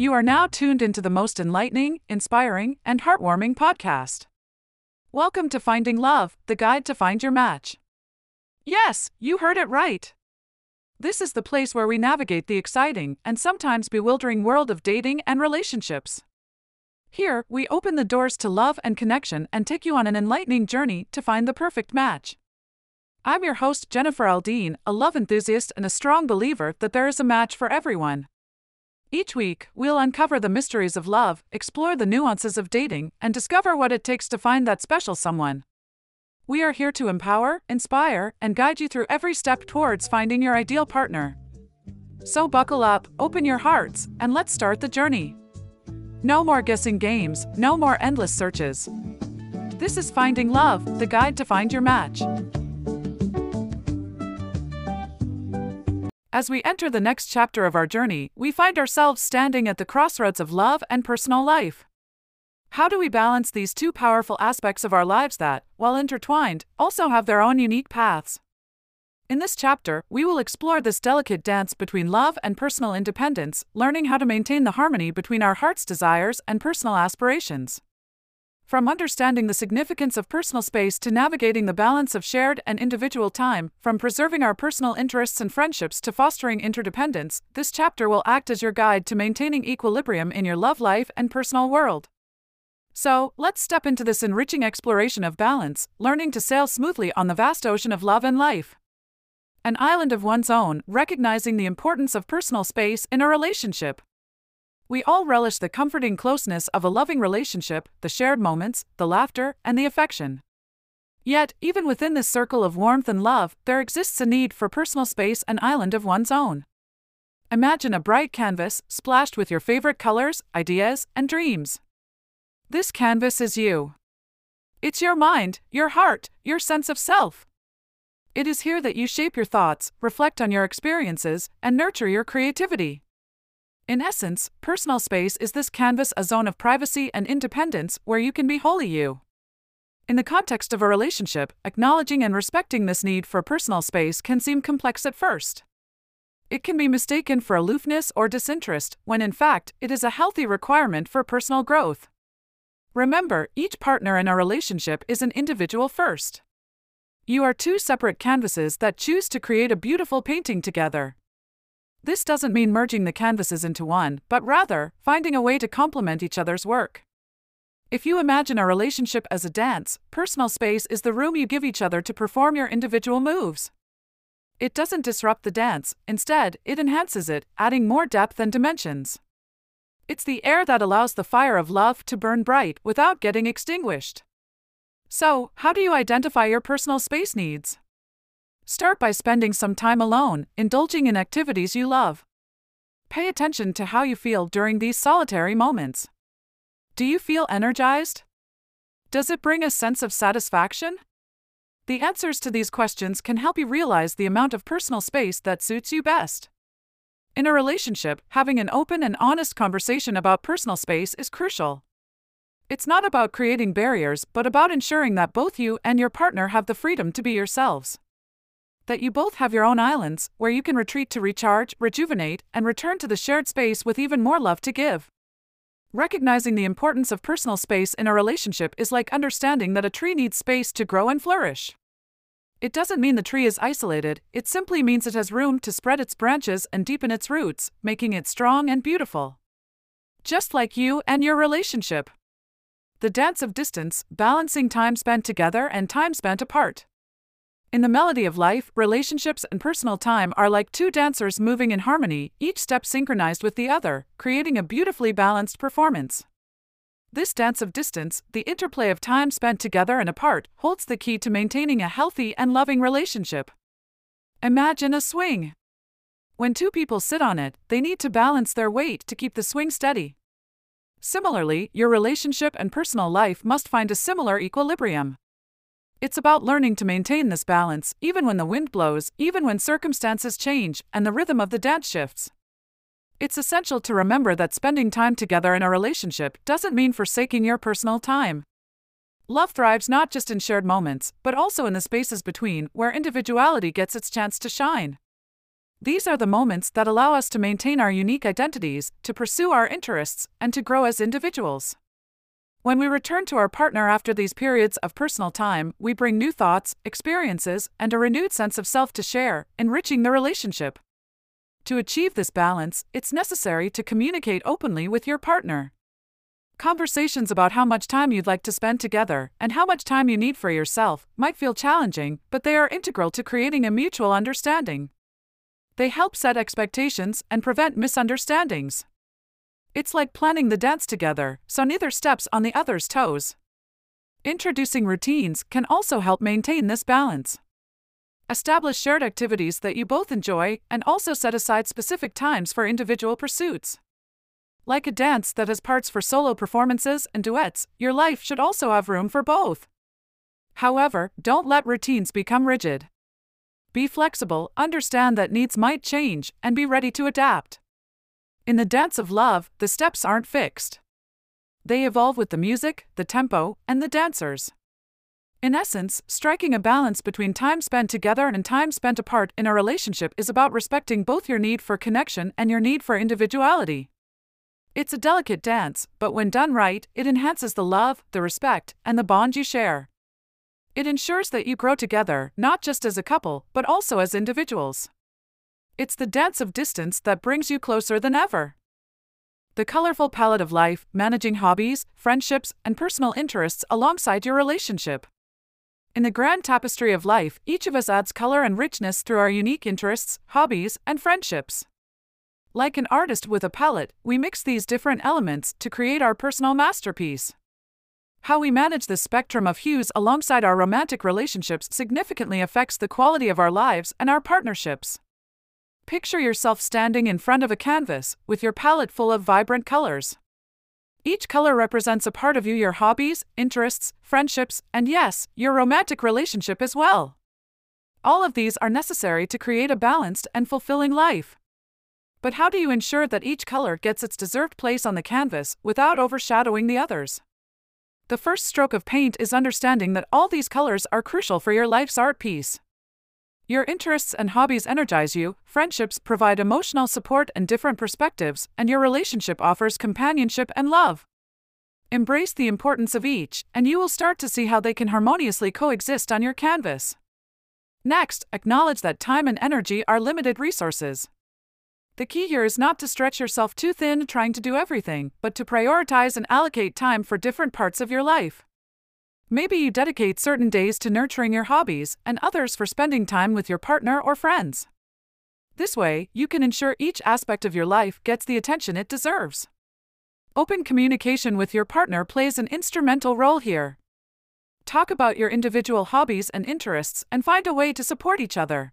You are now tuned into the most enlightening, inspiring, and heartwarming podcast. Welcome to Finding Love, the guide to find your match. Yes, you heard it right. This is the place where we navigate the exciting and sometimes bewildering world of dating and relationships. Here, we open the doors to love and connection and take you on an enlightening journey to find the perfect match. I'm your host, Jennifer Aldine, a love enthusiast and a strong believer that there is a match for everyone. Each week, we'll uncover the mysteries of love, explore the nuances of dating, and discover what it takes to find that special someone. We are here to empower, inspire, and guide you through every step towards finding your ideal partner. So buckle up, open your hearts, and let's start the journey. No more guessing games, no more endless searches. This is Finding Love, the guide to find your match. As we enter the next chapter of our journey, we find ourselves standing at the crossroads of love and personal life. How do we balance these two powerful aspects of our lives that, while intertwined, also have their own unique paths? In this chapter, we will explore this delicate dance between love and personal independence, learning how to maintain the harmony between our heart's desires and personal aspirations. From understanding the significance of personal space to navigating the balance of shared and individual time, from preserving our personal interests and friendships to fostering interdependence, this chapter will act as your guide to maintaining equilibrium in your love life and personal world. So, let's step into this enriching exploration of balance, learning to sail smoothly on the vast ocean of love and life. An island of one's own, recognizing the importance of personal space in a relationship. We all relish the comforting closeness of a loving relationship, the shared moments, the laughter, and the affection. Yet, even within this circle of warmth and love, there exists a need for personal space, an island of one's own. Imagine a bright canvas, splashed with your favorite colors, ideas, and dreams. This canvas is you. It's your mind, your heart, your sense of self. It is here that you shape your thoughts, reflect on your experiences, and nurture your creativity. In essence, personal space is this canvas, a zone of privacy and independence where you can be wholly you. In the context of a relationship, acknowledging and respecting this need for personal space can seem complex at first. It can be mistaken for aloofness or disinterest, when in fact, it is a healthy requirement for personal growth. Remember, each partner in a relationship is an individual first. You are two separate canvases that choose to create a beautiful painting together. This doesn't mean merging the canvases into one, but rather, finding a way to complement each other's work. If you imagine a relationship as a dance, personal space is the room you give each other to perform your individual moves. It doesn't disrupt the dance, instead, it enhances it, adding more depth and dimensions. It's the air that allows the fire of love to burn bright without getting extinguished. So, how do you identify your personal space needs? Start by spending some time alone, indulging in activities you love. Pay attention to how you feel during these solitary moments. Do you feel energized? Does it bring a sense of satisfaction? The answers to these questions can help you realize the amount of personal space that suits you best. In a relationship, having an open and honest conversation about personal space is crucial. It's not about creating barriers, but about ensuring that both you and your partner have the freedom to be yourselves that you both have your own islands where you can retreat to recharge, rejuvenate, and return to the shared space with even more love to give. Recognizing the importance of personal space in a relationship is like understanding that a tree needs space to grow and flourish. It doesn't mean the tree is isolated, it simply means it has room to spread its branches and deepen its roots, making it strong and beautiful. Just like you and your relationship. The dance of distance, balancing time spent together and time spent apart. In the melody of life, relationships and personal time are like two dancers moving in harmony, each step synchronized with the other, creating a beautifully balanced performance. This dance of distance, the interplay of time spent together and apart, holds the key to maintaining a healthy and loving relationship. Imagine a swing. When two people sit on it, they need to balance their weight to keep the swing steady. Similarly, your relationship and personal life must find a similar equilibrium. It's about learning to maintain this balance, even when the wind blows, even when circumstances change, and the rhythm of the dance shifts. It's essential to remember that spending time together in a relationship doesn't mean forsaking your personal time. Love thrives not just in shared moments, but also in the spaces between, where individuality gets its chance to shine. These are the moments that allow us to maintain our unique identities, to pursue our interests, and to grow as individuals. When we return to our partner after these periods of personal time, we bring new thoughts, experiences, and a renewed sense of self to share, enriching the relationship. To achieve this balance, it's necessary to communicate openly with your partner. Conversations about how much time you'd like to spend together and how much time you need for yourself might feel challenging, but they are integral to creating a mutual understanding. They help set expectations and prevent misunderstandings. It's like planning the dance together, so neither steps on the other's toes. Introducing routines can also help maintain this balance. Establish shared activities that you both enjoy and also set aside specific times for individual pursuits. Like a dance that has parts for solo performances and duets, your life should also have room for both. However, don't let routines become rigid. Be flexible, understand that needs might change, and be ready to adapt. In the dance of love, the steps aren't fixed. They evolve with the music, the tempo, and the dancers. In essence, striking a balance between time spent together and time spent apart in a relationship is about respecting both your need for connection and your need for individuality. It's a delicate dance, but when done right, it enhances the love, the respect, and the bond you share. It ensures that you grow together, not just as a couple, but also as individuals. It's the dance of distance that brings you closer than ever. The colorful palette of life, managing hobbies, friendships, and personal interests alongside your relationship. In the grand tapestry of life, each of us adds color and richness through our unique interests, hobbies, and friendships. Like an artist with a palette, we mix these different elements to create our personal masterpiece. How we manage the spectrum of hues alongside our romantic relationships significantly affects the quality of our lives and our partnerships. Picture yourself standing in front of a canvas, with your palette full of vibrant colors. Each color represents a part of you your hobbies, interests, friendships, and yes, your romantic relationship as well. All of these are necessary to create a balanced and fulfilling life. But how do you ensure that each color gets its deserved place on the canvas without overshadowing the others? The first stroke of paint is understanding that all these colors are crucial for your life's art piece. Your interests and hobbies energize you, friendships provide emotional support and different perspectives, and your relationship offers companionship and love. Embrace the importance of each, and you will start to see how they can harmoniously coexist on your canvas. Next, acknowledge that time and energy are limited resources. The key here is not to stretch yourself too thin trying to do everything, but to prioritize and allocate time for different parts of your life. Maybe you dedicate certain days to nurturing your hobbies and others for spending time with your partner or friends. This way, you can ensure each aspect of your life gets the attention it deserves. Open communication with your partner plays an instrumental role here. Talk about your individual hobbies and interests and find a way to support each other.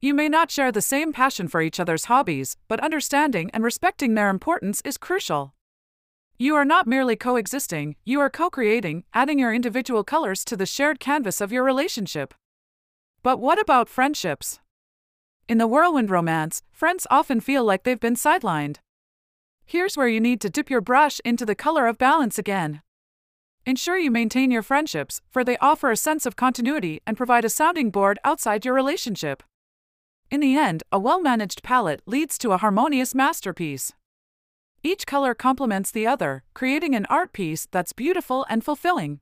You may not share the same passion for each other's hobbies, but understanding and respecting their importance is crucial. You are not merely coexisting, you are co creating, adding your individual colors to the shared canvas of your relationship. But what about friendships? In the whirlwind romance, friends often feel like they've been sidelined. Here's where you need to dip your brush into the color of balance again. Ensure you maintain your friendships, for they offer a sense of continuity and provide a sounding board outside your relationship. In the end, a well managed palette leads to a harmonious masterpiece. Each color complements the other, creating an art piece that's beautiful and fulfilling.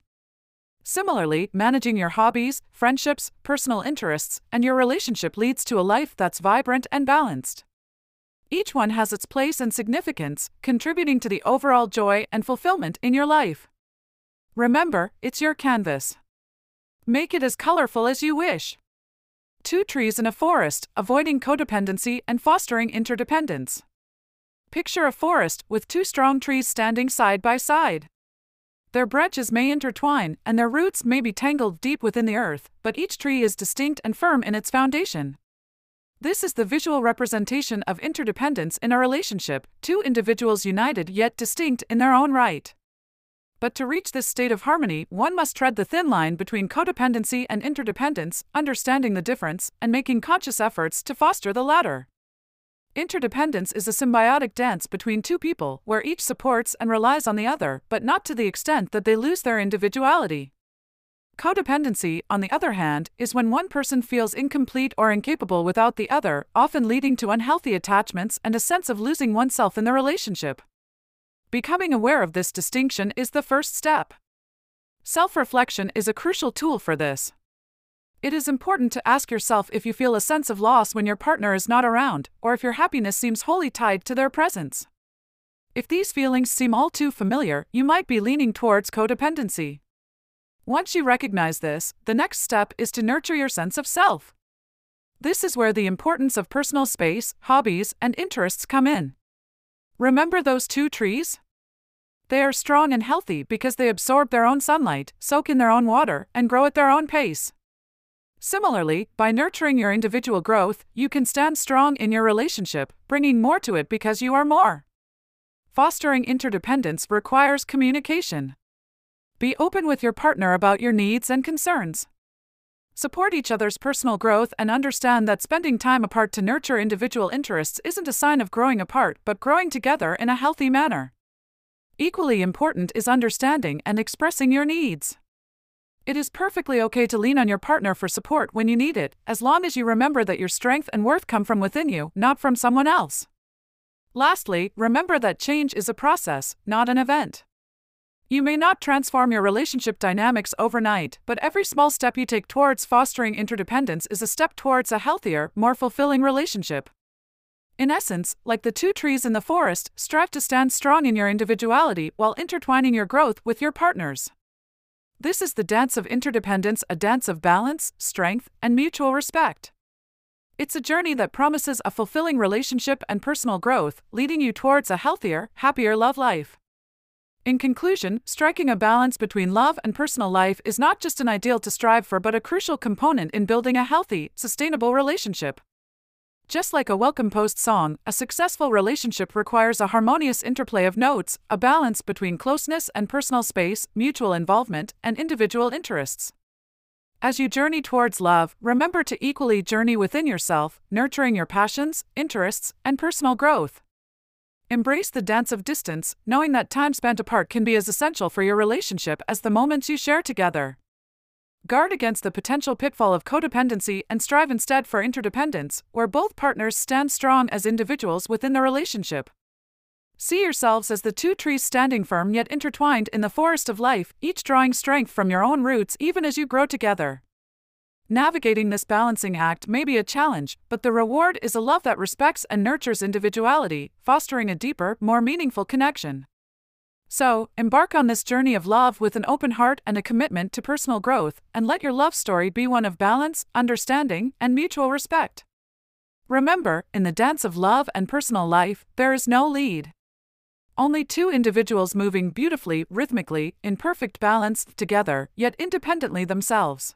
Similarly, managing your hobbies, friendships, personal interests, and your relationship leads to a life that's vibrant and balanced. Each one has its place and significance, contributing to the overall joy and fulfillment in your life. Remember, it's your canvas. Make it as colorful as you wish. Two trees in a forest, avoiding codependency and fostering interdependence. Picture a forest with two strong trees standing side by side. Their branches may intertwine and their roots may be tangled deep within the earth, but each tree is distinct and firm in its foundation. This is the visual representation of interdependence in a relationship, two individuals united yet distinct in their own right. But to reach this state of harmony, one must tread the thin line between codependency and interdependence, understanding the difference, and making conscious efforts to foster the latter. Interdependence is a symbiotic dance between two people where each supports and relies on the other, but not to the extent that they lose their individuality. Codependency, on the other hand, is when one person feels incomplete or incapable without the other, often leading to unhealthy attachments and a sense of losing oneself in the relationship. Becoming aware of this distinction is the first step. Self reflection is a crucial tool for this. It is important to ask yourself if you feel a sense of loss when your partner is not around, or if your happiness seems wholly tied to their presence. If these feelings seem all too familiar, you might be leaning towards codependency. Once you recognize this, the next step is to nurture your sense of self. This is where the importance of personal space, hobbies, and interests come in. Remember those two trees? They are strong and healthy because they absorb their own sunlight, soak in their own water, and grow at their own pace. Similarly, by nurturing your individual growth, you can stand strong in your relationship, bringing more to it because you are more. Fostering interdependence requires communication. Be open with your partner about your needs and concerns. Support each other's personal growth and understand that spending time apart to nurture individual interests isn't a sign of growing apart but growing together in a healthy manner. Equally important is understanding and expressing your needs. It is perfectly okay to lean on your partner for support when you need it, as long as you remember that your strength and worth come from within you, not from someone else. Lastly, remember that change is a process, not an event. You may not transform your relationship dynamics overnight, but every small step you take towards fostering interdependence is a step towards a healthier, more fulfilling relationship. In essence, like the two trees in the forest, strive to stand strong in your individuality while intertwining your growth with your partners. This is the dance of interdependence, a dance of balance, strength, and mutual respect. It's a journey that promises a fulfilling relationship and personal growth, leading you towards a healthier, happier love life. In conclusion, striking a balance between love and personal life is not just an ideal to strive for but a crucial component in building a healthy, sustainable relationship. Just like a welcome post song, a successful relationship requires a harmonious interplay of notes, a balance between closeness and personal space, mutual involvement, and individual interests. As you journey towards love, remember to equally journey within yourself, nurturing your passions, interests, and personal growth. Embrace the dance of distance, knowing that time spent apart can be as essential for your relationship as the moments you share together. Guard against the potential pitfall of codependency and strive instead for interdependence, where both partners stand strong as individuals within the relationship. See yourselves as the two trees standing firm yet intertwined in the forest of life, each drawing strength from your own roots even as you grow together. Navigating this balancing act may be a challenge, but the reward is a love that respects and nurtures individuality, fostering a deeper, more meaningful connection. So, embark on this journey of love with an open heart and a commitment to personal growth, and let your love story be one of balance, understanding, and mutual respect. Remember, in the dance of love and personal life, there is no lead. Only two individuals moving beautifully, rhythmically, in perfect balance, together, yet independently themselves.